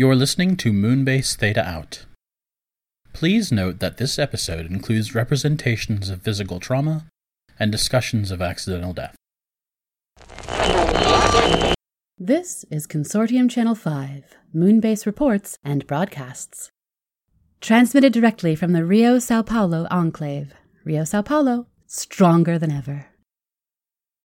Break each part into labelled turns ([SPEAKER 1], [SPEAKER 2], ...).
[SPEAKER 1] You're listening to Moonbase Theta Out. Please note that this episode includes representations of physical trauma and discussions of accidental death.
[SPEAKER 2] This is Consortium Channel 5, Moonbase reports and broadcasts. Transmitted directly from the Rio Sao Paulo enclave. Rio Sao Paulo, stronger than ever.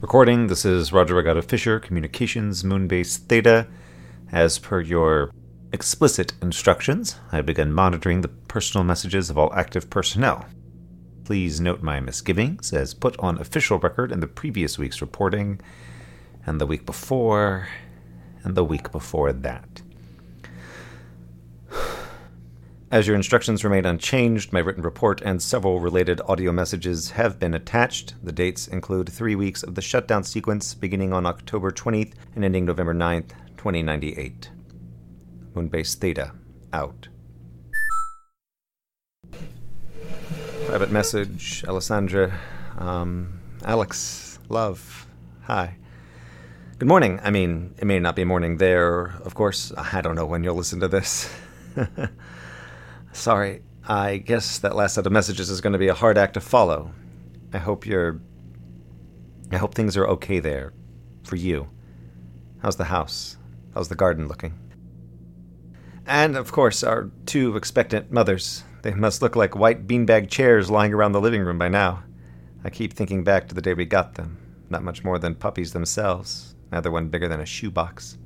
[SPEAKER 3] Recording, this is Roger Bragado-Fischer, Communications Moonbase Theta. As per your explicit instructions, I have begun monitoring the personal messages of all active personnel. Please note my misgivings as put on official record in the previous week's reporting, and the week before, and the week before that. As your instructions remain unchanged, my written report and several related audio messages have been attached. The dates include three weeks of the shutdown sequence beginning on October 20th and ending November 9th, 2098. Moonbase Theta, out. Private message, Alessandro. Um, Alex, love. Hi. Good morning. I mean, it may not be morning there, of course. I don't know when you'll listen to this. Sorry, I guess that last set of messages is going to be a hard act to follow. I hope you're. I hope things are okay there. For you. How's the house? How's the garden looking? And, of course, our two expectant mothers. They must look like white beanbag chairs lying around the living room by now. I keep thinking back to the day we got them. Not much more than puppies themselves, neither one bigger than a shoebox.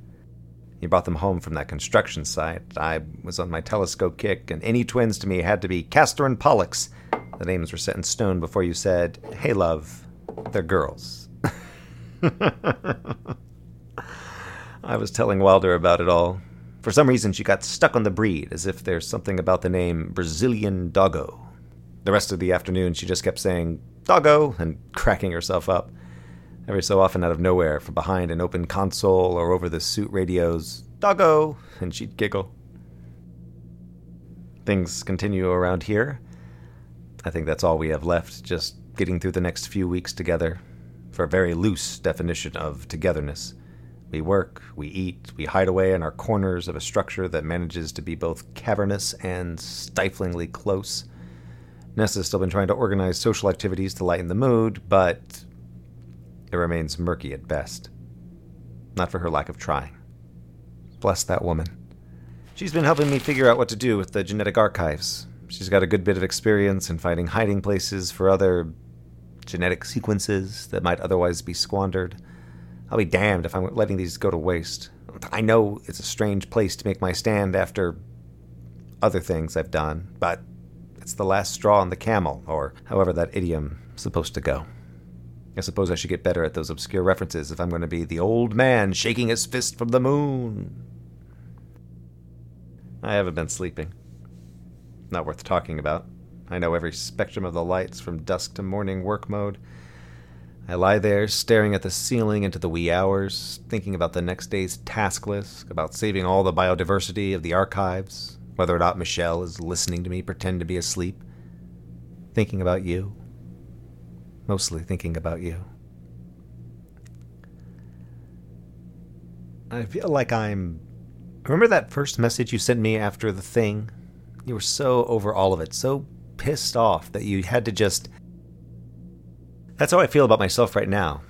[SPEAKER 3] You brought them home from that construction site. I was on my telescope kick, and any twins to me had to be Castor and Pollux. The names were set in stone before you said, Hey, love, they're girls. I was telling Wilder about it all. For some reason, she got stuck on the breed, as if there's something about the name Brazilian Doggo. The rest of the afternoon, she just kept saying, Doggo, and cracking herself up. Every so often, out of nowhere, from behind an open console or over the suit radios, Doggo, and she'd giggle. Things continue around here. I think that's all we have left, just getting through the next few weeks together. For a very loose definition of togetherness. We work, we eat, we hide away in our corners of a structure that manages to be both cavernous and stiflingly close. Nessa's still been trying to organize social activities to lighten the mood, but it remains murky at best. Not for her lack of trying. Bless that woman. She's been helping me figure out what to do with the genetic archives. She's got a good bit of experience in finding hiding places for other genetic sequences that might otherwise be squandered. I'll be damned if I'm letting these go to waste. I know it's a strange place to make my stand after other things I've done, but it's the last straw on the camel, or however that idiom is supposed to go. I suppose I should get better at those obscure references if I'm going to be the old man shaking his fist from the moon. I haven't been sleeping. Not worth talking about. I know every spectrum of the lights from dusk to morning work mode. I lie there, staring at the ceiling into the wee hours, thinking about the next day's task list, about saving all the biodiversity of the archives, whether or not Michel is listening to me pretend to be asleep, thinking about you, mostly thinking about you. I feel like I'm. Remember that first message you sent me after the thing? You were so over all of it, so pissed off that you had to just. That's how I feel about myself right now.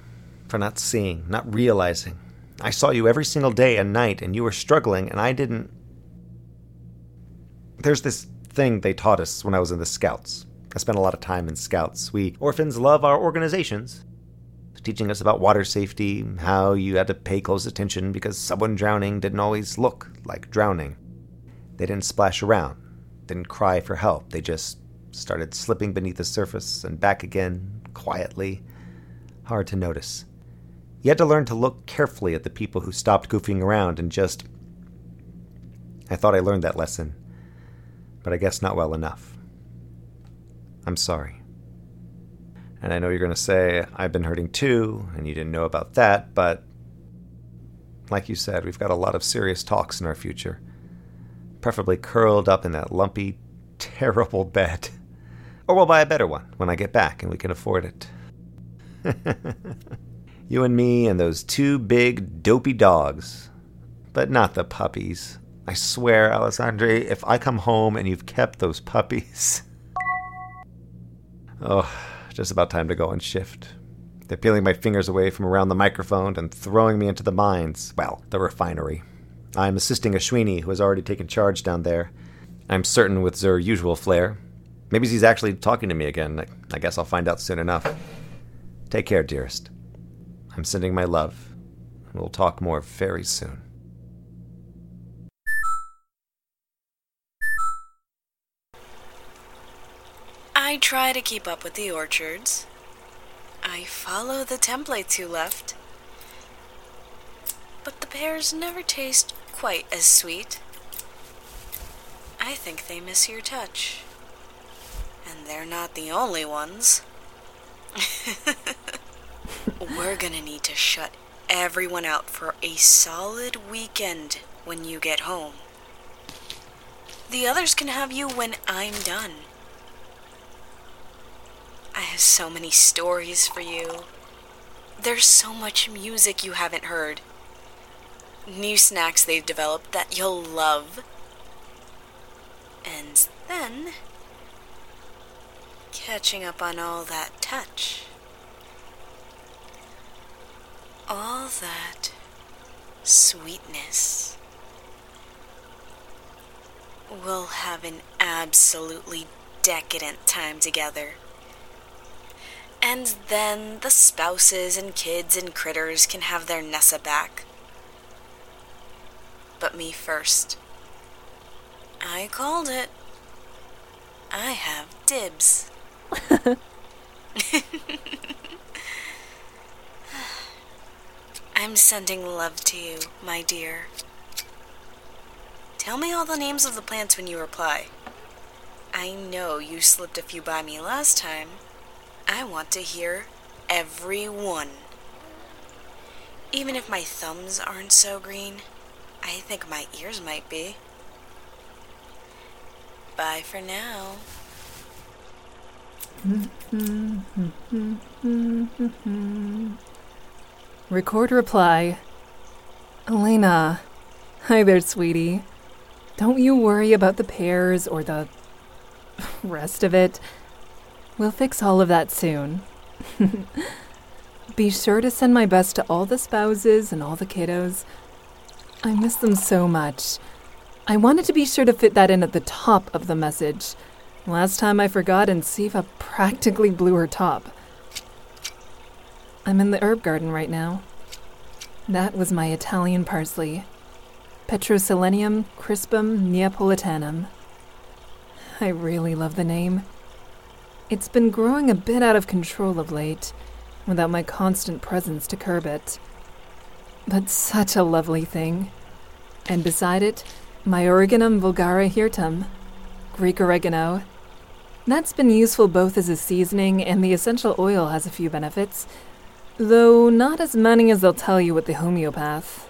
[SPEAKER 3] For not seeing, not realizing. I saw you every single day and night, and you were struggling, and I didn't. There's this thing they taught us when I was in the Scouts. I spent a lot of time in Scouts. We orphans love our organizations, teaching us about water safety, how you had to pay close attention because someone drowning didn't always look like drowning. They didn't splash around, didn't cry for help. They just started slipping beneath the surface and back again, quietly. Hard to notice. You had to learn to look carefully at the people who stopped goofing around and just. I thought I learned that lesson, but I guess not well enough. I'm sorry. And I know you're going to say, I've been hurting too, and you didn't know about that, but like you said, we've got a lot of serious talks in our future. Preferably curled up in that lumpy, terrible bed. Or we'll buy a better one when I get back and we can afford it. you and me and those two big, dopey dogs. But not the puppies. I swear, Alessandro, if I come home and you've kept those puppies. oh, just about time to go and shift. They're peeling my fingers away from around the microphone and throwing me into the mines. Well, the refinery. I'm assisting Ashwini, who has already taken charge down there. I'm certain with Zur usual flair. Maybe he's actually talking to me again. I guess I'll find out soon enough. Take care, dearest. I'm sending my love. We'll talk more very soon.
[SPEAKER 4] I try to keep up with the orchards. I follow the templates you left. But the pears never taste quite as sweet. I think they miss your touch. And they're not the only ones. We're gonna need to shut everyone out for a solid weekend when you get home. The others can have you when I'm done. I have so many stories for you. There's so much music you haven't heard. New snacks they've developed that you'll love. And then, catching up on all that touch. All that sweetness. We'll have an absolutely decadent time together. And then the spouses and kids and critters can have their Nessa back. But me first. I called it. I have dibs. I'm sending love to you, my dear. Tell me all the names of the plants when you reply. I know you slipped a few by me last time. I want to hear every one. Even if my thumbs aren't so green, I think my ears might be. Bye for now.
[SPEAKER 5] Record reply. Elena. Hi there, sweetie. Don't you worry about the pears or the rest of it. We'll fix all of that soon. Be sure to send my best to all the spouses and all the kiddos. I miss them so much. I wanted to be sure to fit that in at the top of the message. Last time I forgot and Siva practically blew her top. I'm in the herb garden right now. That was my Italian parsley. Petroselinum crispum neapolitanum. I really love the name. It's been growing a bit out of control of late, without my constant presence to curb it. But such a lovely thing. And beside it, my Origanum vulgare hirtum, Greek oregano. That's been useful both as a seasoning and the essential oil has a few benefits, though not as many as they'll tell you with the homeopath.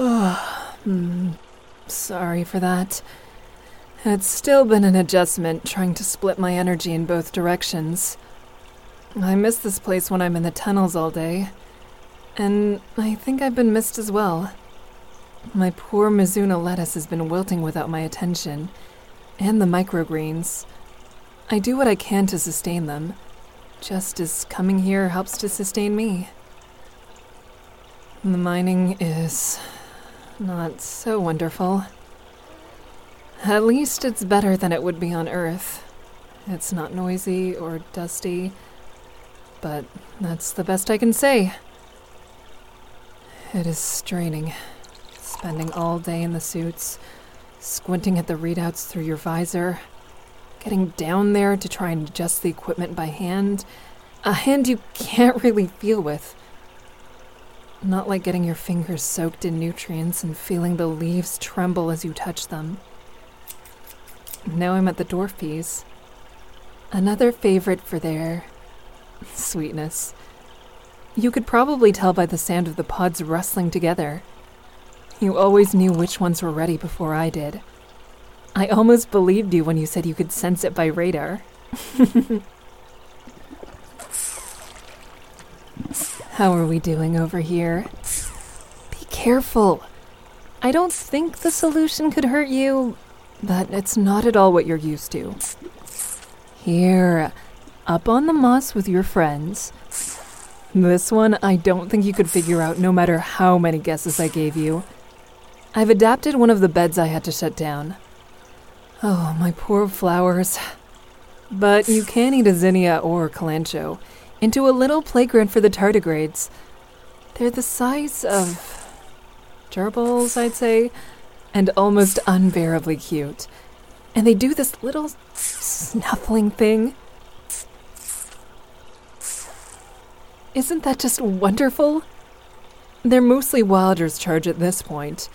[SPEAKER 5] Oh, mm, sorry for that. It's still been an adjustment trying to split my energy in both directions. I miss this place when I'm in the tunnels all day, and I think I've been missed as well. My poor Mizuna lettuce has been wilting without my attention, and the microgreens. I do what I can to sustain them, just as coming here helps to sustain me. The mining is not so wonderful. At least it's better than it would be on Earth. It's not noisy or dusty, but that's the best I can say. It is straining, spending all day in the suits, squinting at the readouts through your visor, getting down there to try and adjust the equipment by hand, a hand you can't really feel with. Not like getting your fingers soaked in nutrients and feeling the leaves tremble as you touch them. Now I'm at the dwarf peas. Another favorite for their sweetness. You could probably tell by the sound of the pods rustling together. You always knew which ones were ready before I did. I almost believed you when you said you could sense it by radar. How are we doing over here? Be careful. I don't think the solution could hurt you, but it's not at all what you're used to. Here, up on the moss with your friends. This one I don't think you could figure out no matter how many guesses I gave you. I've adapted one of the beds I had to shut down. Oh, my poor flowers. But you can eat a zinnia or kalanchoe into a little playground for the tardigrades. They're the size of gerbils, I'd say, and almost unbearably cute. And they do this little snuffling thing. Isn't that just wonderful? They're mostly Wilder's charge at this point,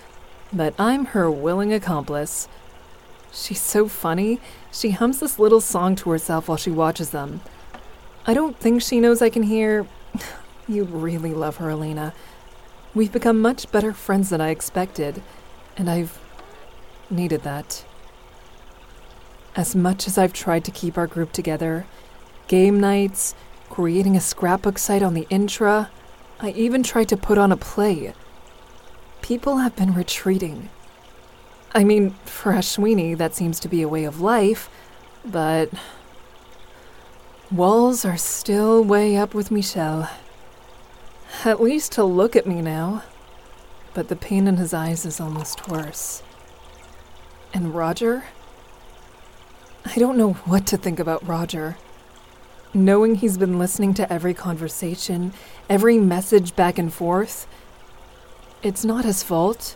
[SPEAKER 5] but I'm her willing accomplice. She's so funny. She hums this little song to herself while she watches them. I don't think she knows I can hear. You really love her, Elena. We've become much better friends than I expected, and I've needed that. As much as I've tried to keep our group together, game nights, creating a scrapbook site on the intra, I even tried to put on a play. People have been retreating. I mean, for Ashwini, that seems to be a way of life, but. Walls are still way up with Michel. At least he'll look at me now. But the pain in his eyes is almost worse. And Roger? I don't know what to think about Roger. Knowing he's been listening to every conversation, every message back and forth, it's not his fault.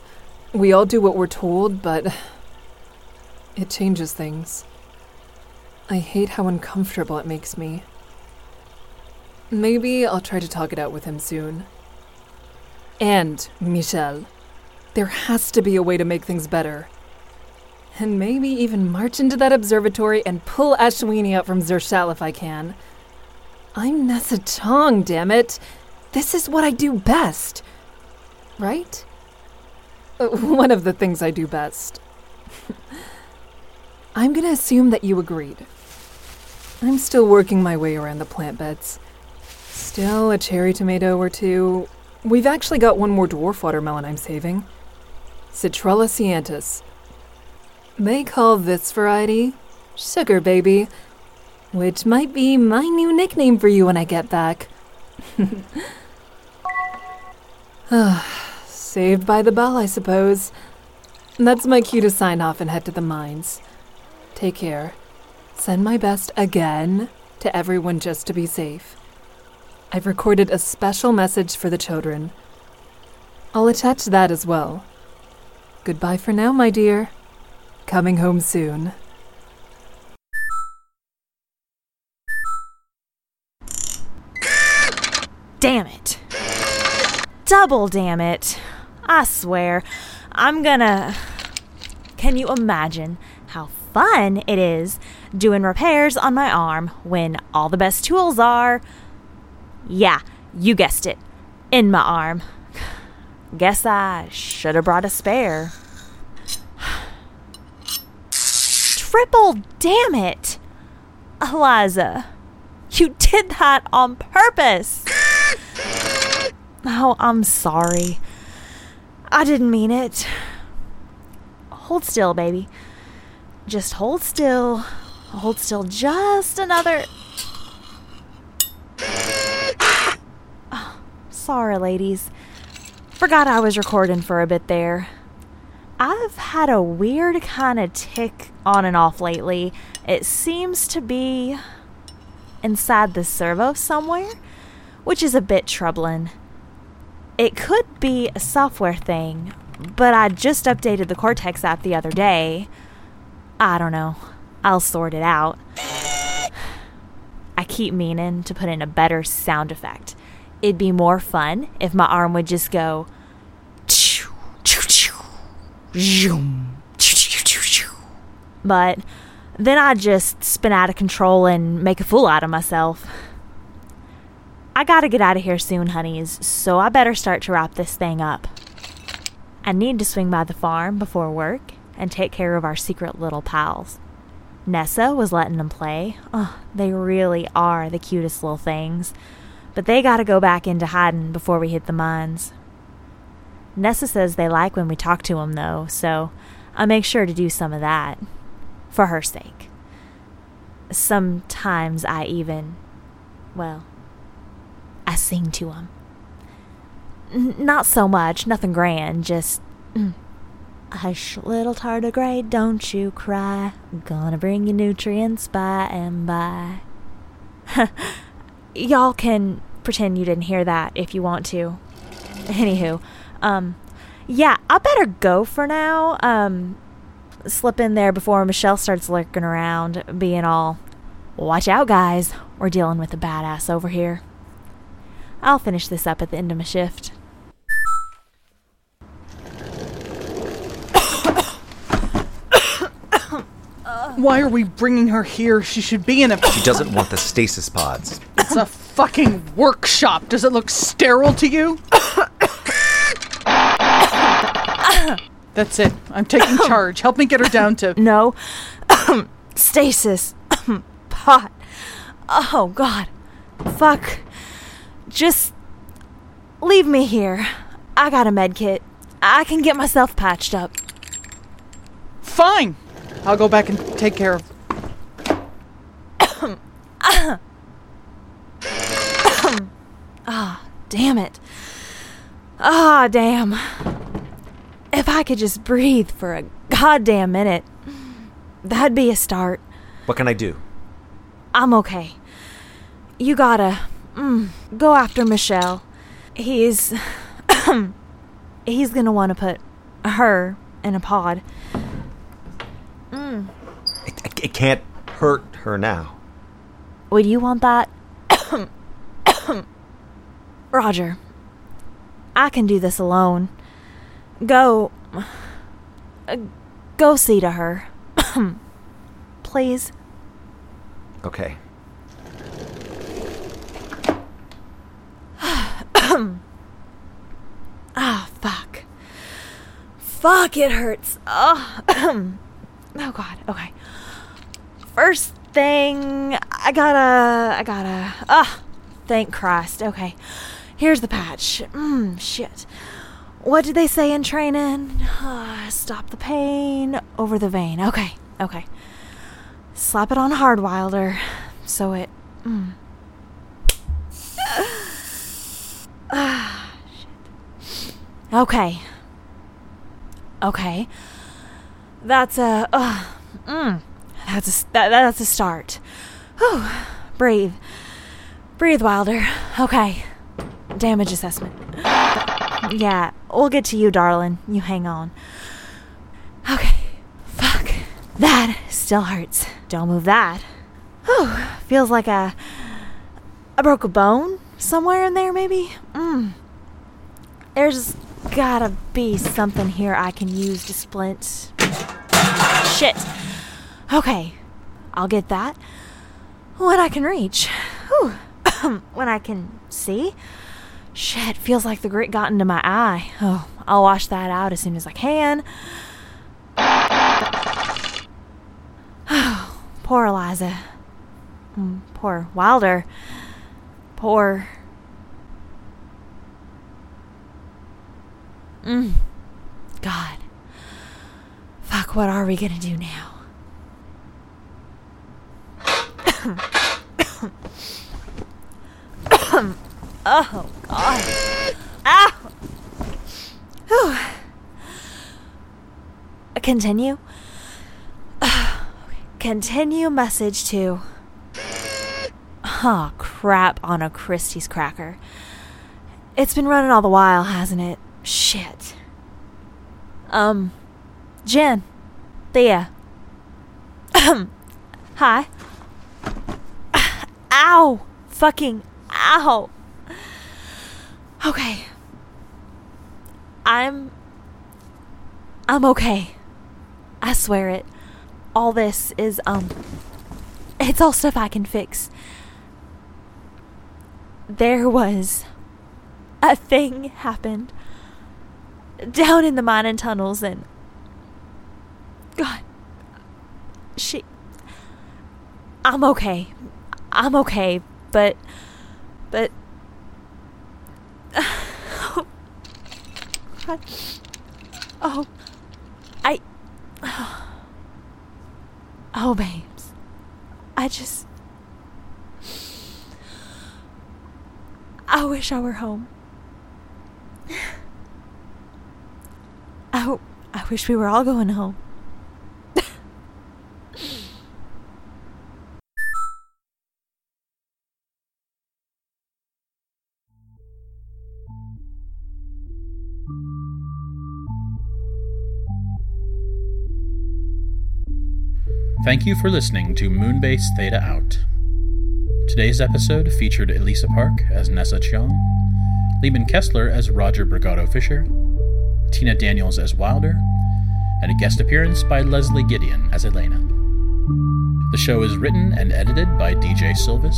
[SPEAKER 5] We all do what we're told, but it changes things. I hate how uncomfortable it makes me. Maybe I'll try to talk it out with him soon. And, Michel, there has to be a way to make things better. And maybe even march into that observatory and pull Ashwini out from Zershal if I can. I'm Nessa Cheong, damn it! This is what I do best. Right? One of the things I do best. I'm gonna assume that you agreed. I'm still working my way around the plant beds. Still a cherry tomato or two. We've actually got one more dwarf watermelon I'm saving. Citrella scientis. They call this variety Sugar Baby, which might be my new nickname for you when I get back. Saved by the bell, I suppose. That's my cue to sign off and head to the mines. Take care. Send my best again to everyone just to be safe. I've recorded a special message for the children. I'll attach that as well. Goodbye for now, my dear. Coming home soon.
[SPEAKER 6] Damn it. Double damn it. I swear. I'm gonna. Can you imagine how fun it is doing repairs on my arm when all the best tools are. Yeah, you guessed it. In my arm. Guess I should have brought a spare. Triple damn it! Eliza, you did that on purpose! Oh, I'm sorry. I didn't mean it. Hold still, baby. Just hold still. Hold still just another. Sorry, ladies. Forgot I was recording for a bit there. I've had a weird kind of tick on and off lately. It seems to be inside the servo somewhere, which is a bit troubling. It could be a software thing, but I just updated the Cortex app the other day. I don't know. I'll sort it out. I keep meaning to put in a better sound effect. It'd be more fun if my arm would just go. But then I'd just spin out of control and make a fool out of myself. I gotta get out of here soon, honeys, so I better start to wrap this thing up. I need to swing by the farm before work and take care of our secret little pals. Nessa was letting them play. Oh, they really are the cutest little things. But they gotta go back into hiding before we hit the mines. Nessa says they like when we talk to them, though, so I make sure to do some of that. For her sake. Sometimes I even, well, I sing to them. N- not so much, nothing grand, just. Hush, little tardigrade, don't you cry. Gonna bring you nutrients by and by. Y'all can pretend you didn't hear that if you want to. Anywho, um, yeah, I better go for now. Um, slip in there before Michel starts lurking around, being all, watch out, guys. We're dealing with a badass over here. I'll finish this up at the end of my shift.
[SPEAKER 7] Why are we bringing her here? She should be in a.
[SPEAKER 3] She doesn't want the stasis pods.
[SPEAKER 7] It's a fucking workshop. Does it look sterile to you? That's it. I'm taking charge. Help me get her down to.
[SPEAKER 6] No. Stasis. Pot. Oh, God. Fuck. Just leave me here. I got a med kit. I can get myself patched up.
[SPEAKER 7] Fine. I'll go back and take care of.
[SPEAKER 6] Ah. Ah, damn it. Ah, damn. If I could just breathe for a goddamn minute, that'd be a start.
[SPEAKER 3] What can I do?
[SPEAKER 6] I'm okay. You gotta mm, go after Michel. He's he's gonna want to put her in a pod.
[SPEAKER 3] It, it can't hurt her now.
[SPEAKER 6] Would you want that? Roger. I can do this alone. Go. uh, Go see to her. Please.
[SPEAKER 3] Okay.
[SPEAKER 6] Ah, fuck. Fuck, it hurts. Oh, oh God. Okay. First thing, I gotta, I gotta. Ah, thank Christ. Okay, here's the patch. Mm, shit. What did they say in training? Ah, stop the pain over the vein. Okay, okay. Slap it on hard, Wilder, so it. Mm. Ah, shit. Okay. Okay. That's a. Uh, mm, that's a that, that's a start. Whew. Breathe. Breathe, Wilder. Okay. Damage assessment. Yeah, we'll get to you, darling. You hang on. Okay. Fuck. That still hurts. Don't move that. Whew. Feels like a. I broke a bone somewhere in there, maybe? Mm. There's gotta be something here I can use to splint. Shit. Okay. I'll get that. When I can reach. When I can see. Shit, feels like the grit got into my eye. Oh, I'll wash that out as soon as I can. Oh, poor Eliza. Mm, Poor Wilder. Poor. Mm. God. Fuck, what are we gonna do now? oh, Ah. Ah. Oh. Ow! Continue. Continue message to. Oh, crap on a Christie's cracker. It's been running all the while, hasn't it? Shit. Um, Jen, Thea. Hi. Ow! Fucking ow! Okay. I'm. I'm okay. I swear it. All this is, um. It's all stuff I can fix. There was. A thing happened. Down in the mining tunnels and. God. She. I'm okay. I'm okay, but. But. God. Oh. I. Oh, babes. I just. I wish I were home. I, I wish we were all going home.
[SPEAKER 1] You for listening to Moonbase Theta Out. Today's episode featured Elissa Park as Nessa Cheong, Leeman Kessler as Roger Bragado-Fischer, Tina Daniels as Wilder, and a guest appearance by Leslie Gideon as Elena. The show is written and edited by DJ Sylvis.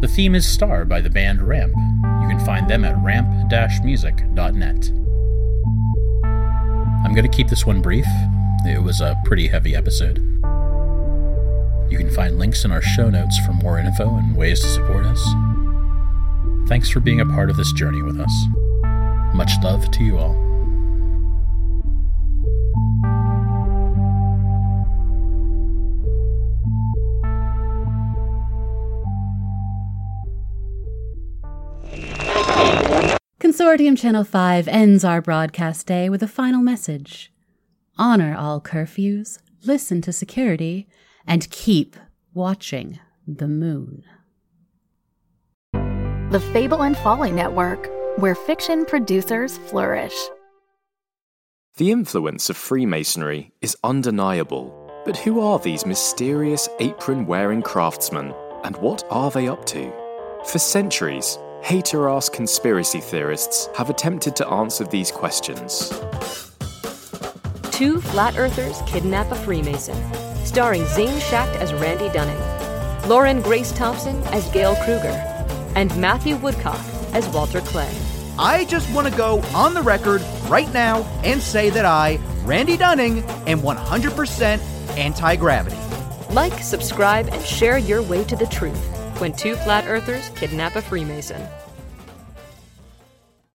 [SPEAKER 1] The theme is Star by the band Ramp. You can find them at ramp-music.net. I'm going to keep this one brief. It was a pretty heavy episode. You can find links in our show notes for more info and ways to support us. Thanks for being a part of this journey with us. Much love to you all.
[SPEAKER 2] Consortium Channel 5 ends our broadcast day with a final message Honor all curfews, listen to security, and keep watching the moon.
[SPEAKER 8] The Fable and Folly Network, where fiction producers flourish.
[SPEAKER 9] The influence of Freemasonry is undeniable, but who are these mysterious apron wearing craftsmen, and what are they up to? For centuries, hater ass conspiracy theorists have attempted to answer these questions.
[SPEAKER 10] Two Flat Earthers Kidnap a Freemason, starring Zane Schacht as Randy Dunning, Lauren Grace Thompson as Gail Kruger, and Matthew Woodcock as Walter Clay.
[SPEAKER 11] I just want to go on the record right now and say that I, Randy Dunning, am 100% anti gravity.
[SPEAKER 10] Like, subscribe, and share your way to the truth when two Flat Earthers kidnap a Freemason.